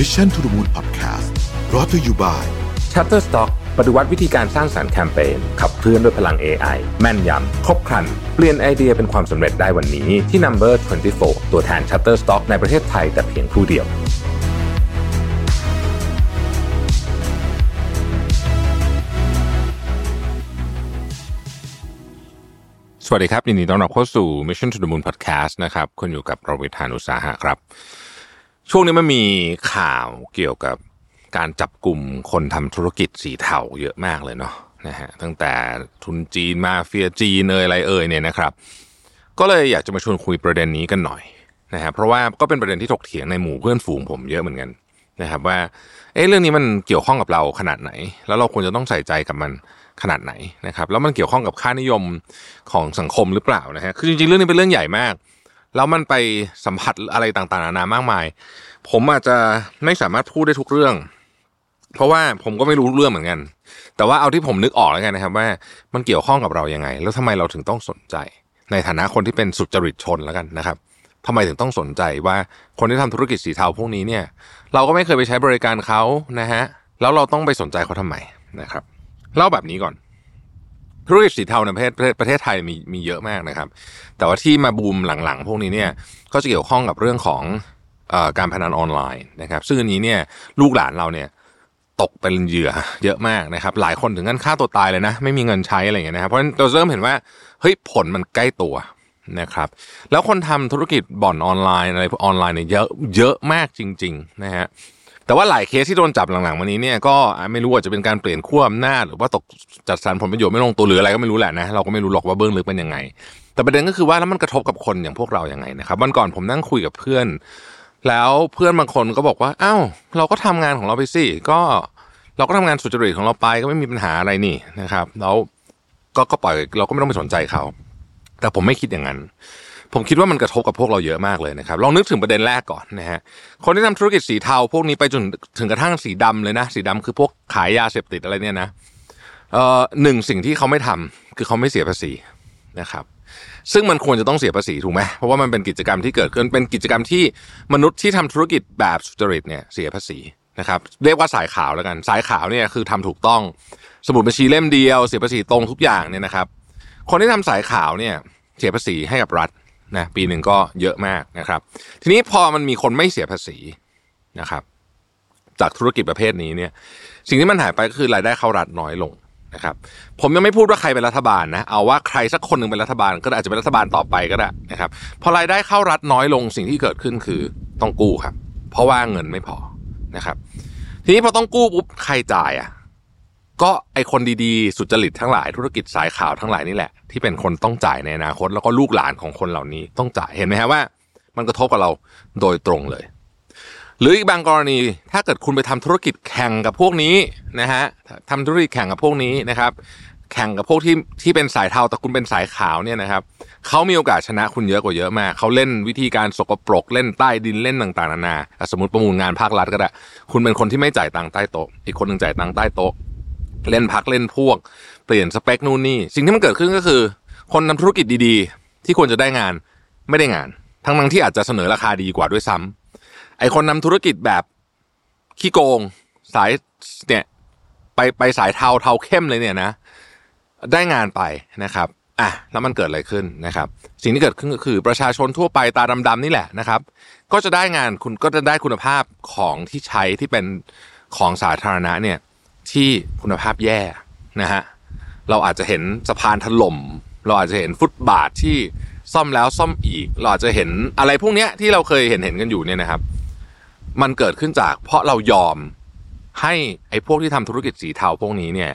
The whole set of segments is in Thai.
Mission to the Moon Podcast รอ t ธออยู่บ่าย Shutterstock ปฏิวัติวิธีการสร้างสารรค์แคมเปญขับเคลื่อนด้วยพลัง AI แม่นยำ ครบครัน เปลี่ยนไอเดียเป็นความสำเร็จได้วันนี้ที่ Number 24 ตัวแทน Shutterstock ในประเทศไทยแต่เพียงผู้เดียว สวัสดีครับยินดีต้อนรับเข้าสู่ Mission to the Moon Podcast นะครับคุณอยู่กับเราวิทานุสาหะครับ ช่วงนี้มันมีข่าวเกี่ยวกับการจับกลุ่มคนทำธุรกิจสีเทาเยอะมากเลยเนาะนะฮะตั้งแต่ทุนจีนมาเฟียจีนเอยอะไรเอ่ยเนี่ยนะครับ ก็เลยอยากจะมาชวนคุยประเด็นนี้กันหน่อยนะฮะเพราะว่าก็เป็นประเด็นที่ถกเถียงในหมู่เพื่อนฝูงผมเยอะเหมือนกันนะครับว่าเอ๊ะเรื่องนี้มันเกี่ยวข้องกับเราขนาดไหน แล้วเราควรจะต้องใส่ใจกับมันขนาดไหนนะครับ แล้วมันเกี่ยวข้องกับค่านิยมของสังคมหรือเปล่านะฮะคือจริงๆเรื่องนี้เป็นเรื่องใหญ่มาก แล้วมันไปสัมผัสอะไรต่างๆนานามากมาย ผมอาจจะไม่สามารถพูดได้ทุกเรื่อง เพราะว่าผมก็ไม่รู้เรื่องเหมือนกัน แต่ว่าเอาที่ผมนึกออกแล้วกันนะครับ ว่ามันเกี่ยวข้องกับเรายังไง แล้วทำไมเราถึงต้องสนใจ ในฐานะคนที่เป็นสุจริตชนแล้วกันนะครับทำไมถึงต้องสนใจว่าคนที่ทำธุรกิจสีเทาพวกนี้เนี่ย เราก็ไม่เคยไปใช้บริการเขานะฮะแล้วเราต้องไปสนใจเขาทำไมนะครับ เล่าแบบนี้ก่อน ธุรกิจสีเทาในประเทศประเทศไทยมีมีเยอะมากนะครับ แต่ว่าที่มาบูมหลังๆ พวกนี้เนี่ยก็จะเกี่ยวข้องกับเรื่องของอการพนันออนไลน์นะครับ ซึ่งอันนี้เนี่ยลูกหลานเราเนี่ยตกเป็นเหยื่อเยอะมากนะครับ หลายคนถึงขั้นฆ่าตัวตายเลยนะ ไม่มีเงินใช้อะไรอย่างเงี้ยนะครับเพราะฉะนั้นเราเริ่มเห็นว่าเฮ้ยผลมันใกล้ตัวนะครับ แล้วคนทำธุรกิจบ่อนออนไลน์อะไรออนไลน์เนี่ยเยอะเยอะมากจริง ๆ นะฮะ แต่ว่าหลายเคสที่โดนจับหลังๆมานี้เนี่ยก็ไม่รู้ว่าจะเป็นการเปลี่ยนขั้วอำนาจหรือว่าตกจัดสรรผลประโยชน์ไม่ลงตัวหรืออะไรก็ไม่รู้แหละนะเราก็ไม่รู้หรอกว่าเบื้องลึกเป็นยังไง แต่ประเด็นก็คือว่าแล้วมันกระทบกับคนอย่างพวกเราอย่างไงนะครับวันก่อนผมนั่งคุยกับเพื่อน แล้วเพื่อนบางคนก็บอกว่าอ้าวเราก็ทำงานของเราไปสิก็เราก็ทำงานสุจริตของเราไปก็ไม่มีปัญหาอะไรนี่นะครับ แล้วก็ก็ปล่อยเราก็ไม่ต้องไปสนใจเขา แต่ผมไม่คิดอย่างนั้น ผมคิดว่ามันกระทบกับพวกเราเยอะมากเลยนะครับ ลองนึกถึงประเด็นแรกก่อนนะฮะ คนที่ทำธุรกิจสีเทาพวกนี้ไปจนถึงกระทั่งสีดำเลยนะ สีดำคือพวกขายยาเสพติดอะไรเนี่ยนะเอ่อหนึ่งสิ่งที่เขาไม่ทำคือเขาไม่เสียภาษีนะครับ ซึ่งมันควรจะต้องเสียภาษีถูกไหมเพราะว่ามันเป็นกิจกรรมที่เกิดขึ้นเป็นกิจกรรมที่มนุษย์ที่ทำธุรกิจแบบสุจริตเนี่ยเสียภาษีนะครับ เรียกว่าสายขาวแล้วกัน สายขาวเนี่ยคือทำถูกต้อง สมุดบัญชีเล่มเดียวเสียภาษีตรงทุกอย่างเนี่ยนะครับ คนที่ทำสายขาวเนี่ยเสียภาษีให้กับรัฐ นะปีหนึ่งก็เยอะมากนะครับ ทีนี้พอมันมีคนไม่เสียภาษีนะครับ จากธุรกิจประเภทนี้เนี่ย สิ่งที่มันหายไปก็คือรายได้เข้ารัฐน้อยลงนะครับ ผมยังไม่พูดว่าใครเป็นรัฐบาลนะเอาว่าใครสักคนหนึ่งเป็นรัฐบาล ก็อาจจะเป็นรัฐบาลต่อไปก็ได้นะครับพอรายได้เข้ารัฐน้อยลงสิ่งที่เกิดขึ้นคือต้องกู้ครับ เพราะว่าเงินไม่พอนะครับ ทีนี้พอต้องกู้ปุ๊บใครจ่ายอะ ก็ไอคนดีๆ สุจริตทั้งหลายธุรกิจสายข่าวทั้งหลายนี่แหละ ที่เป็นคนต้องจ่ายในอนาคต แล้วก็ลูกหลานของคนเหล่านี้ต้องจ่ายเห็นไหมฮะว่า มันกระทบกับเราโดยตรงเลย หรืออีกบางกรณีถ้าเกิดคุณไปทำธุรกิจแข่งกับพวกนี้นะฮะทำธุรกิจแข่งกับพวกนี้นะครับ แข่งกับพวกที่ที่เป็นสายเทาแต่คุณเป็นสายขาวเนี่ยนะครับเขามีโอกาสชนะคุณเยอะกว่าเยอะมากเขาเล่นวิธีการสกปรกเล่นใต้ดินเล่นต่างๆนานาสมมติประมูลงานภาครัฐก็ได้คุณเป็นคนที่ไม่จ่ายตังค์ใต้โต๊ะอีกคนหนึ่งจ่ายตังค์ใต้โต๊ะ เล่นพักเล่นพวก เปลี่ยนสเปคนู่นนี่สิ่งที่มันเกิดขึ้นก็คือ คนทำธุรกิจดีๆ ที่ควรจะได้งานไม่ได้งาน ทั้งนั้นที่อาจจะเสนอราคาดีกว่าด้วยซ้ำไอคนนำธุรกิจแบบขี้โกงสายเนี่ยไปไปสายเทาเทาเข้มเลยเนี่ยนะ ได้งานไปนะครับอะแล้วมันเกิดอะไรขึ้นนะครับ สิ่งที่เกิดขึ้นก็คือประชาชนทั่วไปตาดำๆนี่แหละนะครับ ก็จะได้งานคุณก็จะได้คุณภาพของที่ใช้ที่เป็นของสาธารณะเนี่ย ที่คุณภาพแย่นะฮะเราอาจจะเห็นสะพานถล่ม เราอาจจะเห็นฟุตบาทที่ซ่อมแล้วซ่อมอีก เราอาจจะเห็นอะไรพวกเนี้ยที่เราเคยเห็นเห็นกันอยู่เนี่ยนะครับ มันเกิดขึ้นจากเพราะเรายอมให้ไอ้พวกที่ทำธุรกิจสีเทาพวกนี้เนี่ย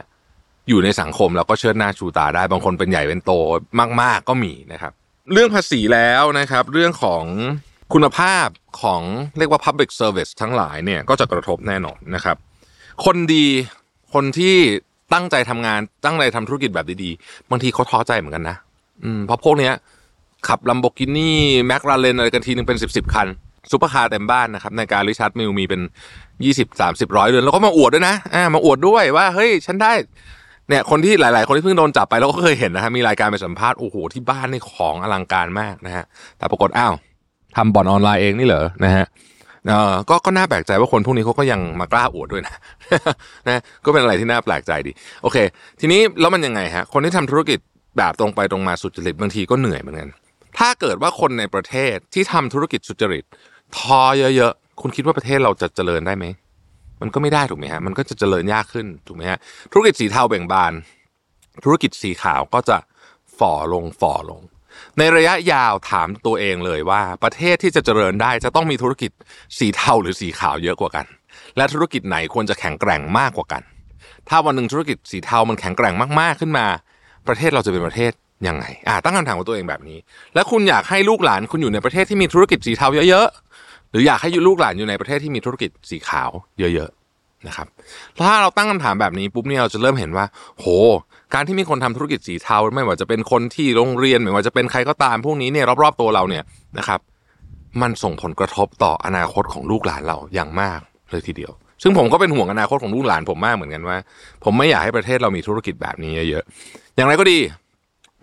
อยู่ในสังคมแล้วก็เชิดหน้าชูตาได้บางคนเป็นใหญ่เป็นโตมาก ๆ ก็มีนะครับ เรื่องภาษีแล้วนะครับ เรื่องของคุณภาพของเรียกว่า public service ทั้งหลายเนี่ยก็จะกระทบแน่นอนนะครับ คนดี คนที่ตั้งใจทำงานตั้งใจทำธุรกิจแบบดีๆ บางทีเขาท้อใจเหมือนกันนะอืมเพราะพวกเนี้ย ขับ Lamborghini McLaren อะไรกันทีนึงเป็นสิบสิบคันซุปเปอร์คาร์เต็มบ้านนะครับนาฬิกา Richard Mille มีเป็นยี่สิบสามสิบร้อยเรือนแล้วก็มาอวดด้วยนะอ่ามาอวดด้วยว่าเฮ้ยฉันได้เนี่ยคนที่หลาย ๆ คนที่เพิ่งโดนจับไปเราก็เคยเห็นนะฮะมีรายการไปสัมภาษณ์โอ้โหที่บ้านในของอลังการมากนะฮะแต่ปรากฏอ้าวทำบ่อนออนไลน์เองนี่เหรอนะฮะ เออก็ก็น่าแปลกใจว่าคนพวกนี้เขาก็ยังมากล้าอวดด้วยนะนะก็เป็นอะไรที่น่าแปลกใจดีโอเค ทีนี้แล้วมันยังไงฮะคนที่ทำธุรกิจแบบตรงไปตรงมาสุจริตบางทีก็เหนื่อยเหมือนกันถ้าเกิดว่าคนในประเทศที่ทำธุรกิจสุจริตทอเยอะๆ คุณคิดว่าประเทศเราจะเจริญได้ไหม มันก็ไม่ได้ถูกไหมฮะ มันก็จะเจริญยากขึ้นถูกไหมฮะ ธุรกิจสีเทาเบ่งบาน ธุรกิจสีขาวก็จะฝ่อลงฝ่อลง ในระยะยาวถามตัวเองเลยว่า ประเทศที่จะเจริญได้จะต้องมีธุรกิจสีเทาหรือสีขาวเยอะกว่ากัน และธุรกิจไหนควรจะแข็งแกร่งมากกว่ากัน ถ้าวันหนึ่งธุรกิจสีเทามันแข็งแกร่งมากๆขึ้นมา ประเทศเราจะเป็นประเทศยังไงอ่าตั้งคำถามกับตัวเองแบบนี้ แล้วคุณอยากให้ลูกหลานคุณอยู่ในประเทศที่มีธุรกิจสีเทาเยอะๆหรืออยากให้ลูกหลานอยู่ในประเทศที่มีธุรกิจสีขาวเยอะๆนะครับถ้าเราตั้งคำถามแบบนี้ปุ๊บเนี่ยเราจะเริ่มเห็นว่า โห การที่มีคนทำธุรกิจสีเทาไม่ว่าจะเป็นคนที่โรงเรียนไม่ว่าจะเป็นใครก็ตามพวกนี้เนี่ยรอบๆตัวเราเนี่ยนะครับ มันส่งผลกระทบต่ออนาคตของลูกหลานเราอย่างมากเลยทีเดียว ซึ่งผมก็เป็นห่วงอนาคตของลูกหลานผมมากเหมือนกันว่า ผมไม่อยากให้ประเทศเรามีธุรกิจแบบนี้เยอะๆอย่างไรก็ดี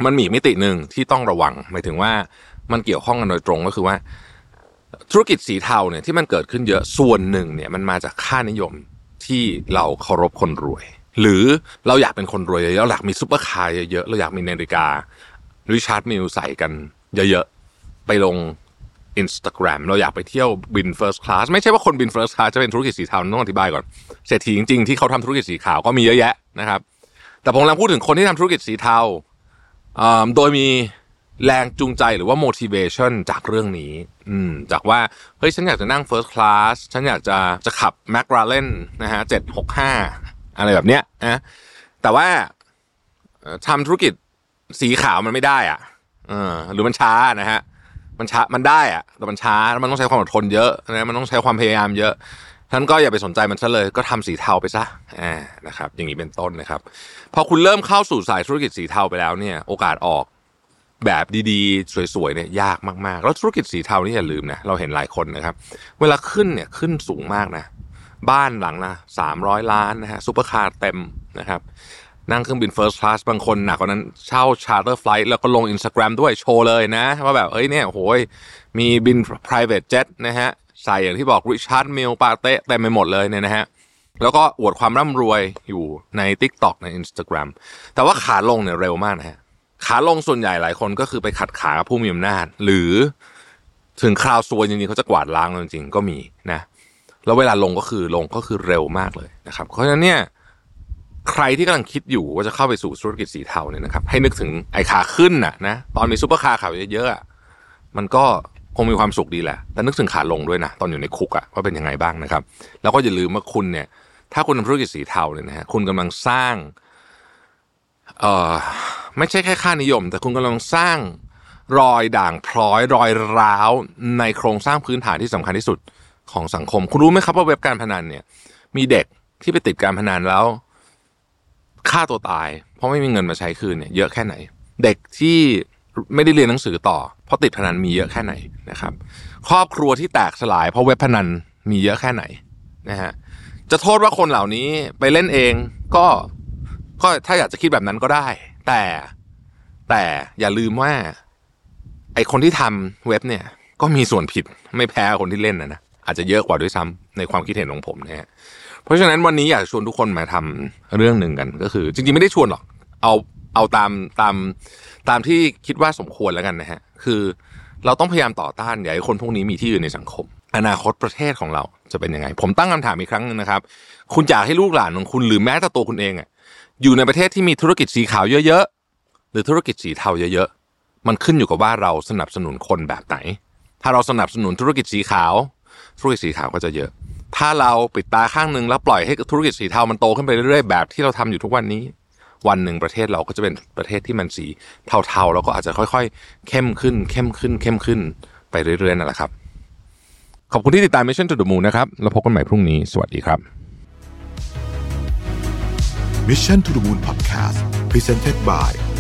มันมีมิติหนึ่งที่ต้องระวังหมายถึงว่ามันเกี่ยวข้องกันโดยตรงก็คือว่า ธุรกิจสีเทาเนี่ยที่มันเกิดขึ้นเยอะส่วนหนึ่งเนี่ยมันมาจากค่านิยมที่เราเคารพคนรวย หรือเราอยากเป็นคนรวยเยอะๆเราอยากมีซุปเปอร์คาร์เยอะๆเราอยากมีนาฬิกา Richard Mille ใส่กันเยอะๆ ไปลง Instagram เราอยากไปเที่ยวบิน First Class ไม่ใช่ว่าคนบิน First Class จะเป็นธุรกิจสีเทาต้องอธิบายก่อนเศรษฐีจริงๆ ที่เขาทำธุรกิจสีขาวก็มีเยอะแยะนะครับ แต่ผมกำลังพูดถึงคนที่ทำธุรกิจสีเทาอ่าโดยมีแรงจูงใจหรือว่า motivation จากเรื่องนี้ อืม จากว่า เฮ้ย ฉันอยากจะนั่ง first class ฉันอยากจะจะขับ McLaren นะฮะ765 อะไรแบบเนี้ย นะแต่ว่าเอ่อทำธุรกิจสีขาวมันไม่ได้อะเออหรือมันช้านะฮะมันช้ามันได้อะแต่มันช้าแล้วมันต้องใช้ความอดทนเยอะนะมันต้องใช้ความพยายามเยอะท่านก็อย่าไปสนใจมันซะเลยก็ทำสีเทาไปซะอ่านะครับ อย่างนี้เป็นต้นนะครับ พอคุณเริ่มเข้าสู่สายธุรกิจสีเทาไปแล้วเนี่ย โอกาสออกแบบดีๆ สวยๆเนี่ยยากมากๆ แล้วธุรกิจสีเทานี่อย่าลืมนะเราเห็นหลายคนนะครับ เวลาขึ้นเนี่ยขึ้นสูงมากนะ บ้านหลังนะสามร้อยล้านนะฮะซุปเปอร์คาร์เต็มนะครับนั่งเครื่องบิน First Class บางคนหนักกว่านั้นเช่า Charter Flight แล้วก็ลง Instagram ด้วยโชว์เลยนะ ว่าแบบ เอ้ยเนี่ยโหยมีบิน private jet นะฮะ ใส่อย่างที่บอก Richard Mille Patek เต็มไปหมดเลยเนี่ยนะฮะ แล้วก็อวดความร่ำรวยอยู่ใน TikTok ใน Instagram แต่ว่าขาลงเนี่ยเร็วมากนะฮะ ขาลงส่วนใหญ่หลายคนก็คือไปขัดขากับผู้มีอำนาจ หรือถึงคราวซวยจริงๆเขาจะกวาดล้างจริงๆก็มีนะ แล้วเวลาลงก็คือลงก็คือเร็วมากเลยนะครับ เพราะฉะนั้นเนี่ยใครที่กำลังคิดอยู่ว่าจะเข้าไปสู่ธุรกิจสีเทาเนี่ยนะครับ ให้นึกถึงไอ้ขาขึ้นน่ะนะตอนมีซุปเปอร์คาร์สาวเยอะๆอะมันก็คงมีความสุขดีแหละ แต่นึกถึงขาลงด้วยนะตอนอยู่ในคุกอะว่าเป็นยังไงบ้างนะครับ แล้วก็อย่าลืมว่าคุณเนี่ย ถ้าคุณทำธุรกิจสีเทาเนี่ยนะฮะคุณกำลังสร้างเอ่อไม่ใช่แค่ค่านิยม แต่คุณกำลังสร้างรอยด่างพร้อยรอยร้าวในโครงสร้างพื้นฐานที่สำคัญที่สุด ของสังคม คุณรู้ไหมครับว่าเว็บการพนันเนี่ย มีเด็กที่ไปติดการพนันแล้วฆ่าตัวตาย เพราะไม่มีเงินมาใช้คืนเนี่ยเยอะแค่ไหน เด็กที่ไม่ได้เรียนหนังสือต่อ เพราะติดพนันมีเยอะแค่ไหนนะครับ ครอบครัวที่แตกสลาย เพราะเว็บพนันมีเยอะแค่ไหนนะฮะจะโทษว่าคนเหล่านี้ไปเล่นเองก็ก็ถ้าอยากจะคิดแบบนั้นก็ได้ แต่แต่อย่าลืมว่า ไอคนที่ทำเว็บเนี่ย ก็มีส่วนผิดไม่แพ้คนที่เล่นนะนะ อาจจะเยอะกว่าด้วยซ้ำในความคิดเห็นของผมนะฮะเพราะฉะนั้นวันนี้อยากชวนทุกคนมาทำเรื่องหนึ่งกันก็คือ จริงๆไม่ได้ชวนหรอก เอาเอาตามตามตามที่คิดว่าสมควรแล้วกันนะฮะคือเราต้องพยายามต่อต้านอย่าให้คนพวกนี้มีที่อยืนในสังคม อนาคตประเทศของเราจะเป็นยังไง ผมตั้งคำถามอีกครั้งหนึงนะครับ คุณอยากให้ลูกหลานของคุณหรือแม้แต่ตัวคุณเองอะอยู่ในประเทศที่มีธุรกิจสีขาวเยอะๆหรือธุรกิจสีเทาเยอะๆมันขึ้นอยู่กับว่าเราสนับสนุนคนแบบไหน ถ้าเราสนับสนุนธุรกิจสีขาว ธุรกิจสีขาวก็จะเยอะ ถ้าเราปิดตาข้างหนึ่งแล้วปล่อยให้ธุรกิจสีเทามันโตขึ้นไปเรื่อยๆแบบที่เราทำอยู่ทุกวันนี้ วันหนึ่งประเทศเราก็จะเป็นประเทศที่มันสีเทาๆแล้วก็อาจจะค่อยๆ เข้มขึ้น เข้มขึ้น เข้มขึ้นไปเรื่อยๆนั่นแหละครับ ขอบคุณที่ติดตาม Mission to the Moon นะครับแล้วพบกันใหม่พรุ่งนี้สวัสดีครับ Mission to the Moon Podcast Presented by